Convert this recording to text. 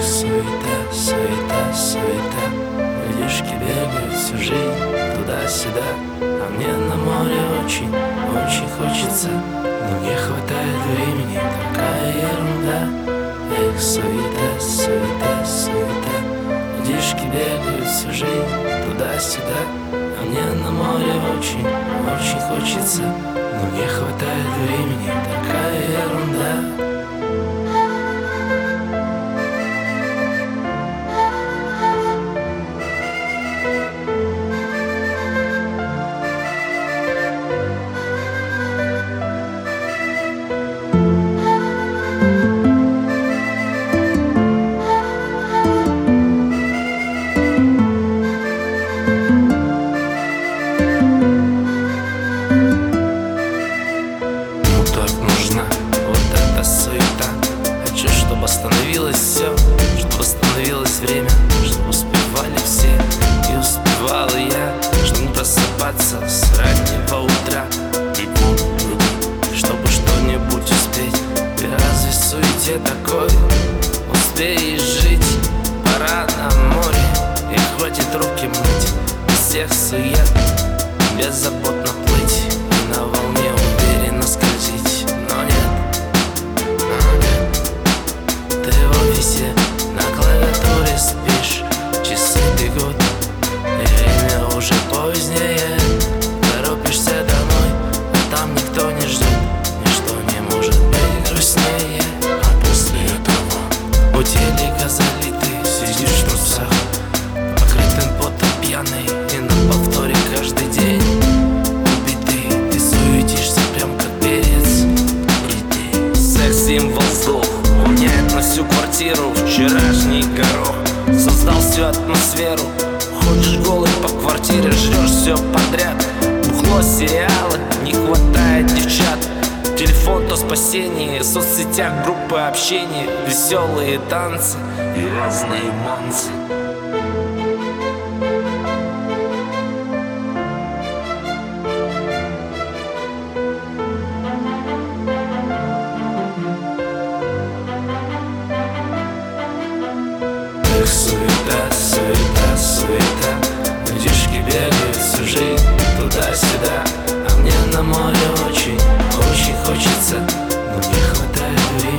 Суета, суета, суета. Людишки бегают всю жизнь туда-сюда А мне на море очень, очень хочется. Но не хватает времени, такая ерунда. Эх, суета, суета, суета. Людишки бегают всю жизнь туда-сюда А мне на море очень, очень хочется. Но не хватает времени, такая ерунда. Остановилось все Чтобы остановилось время Чтобы успевали все. И успевала я Чтобы просыпаться с раннего утра. Чтобы что-нибудь успеть. И разве в суете такой? Успеешь жить Пора на море. И хватит руки мыть Без всех сует Беззаботно плыть атмосферу Ходишь голый по квартире, жрешь все подряд. Бухло, сериалы, не хватает девчат. Телефон то спасение, в соцсетях группы общения Веселые танцы и разные манцы суета, суета Людишки бегают всю жизнь туда-сюда. А мне на море очень, очень хочется Но не хватает времени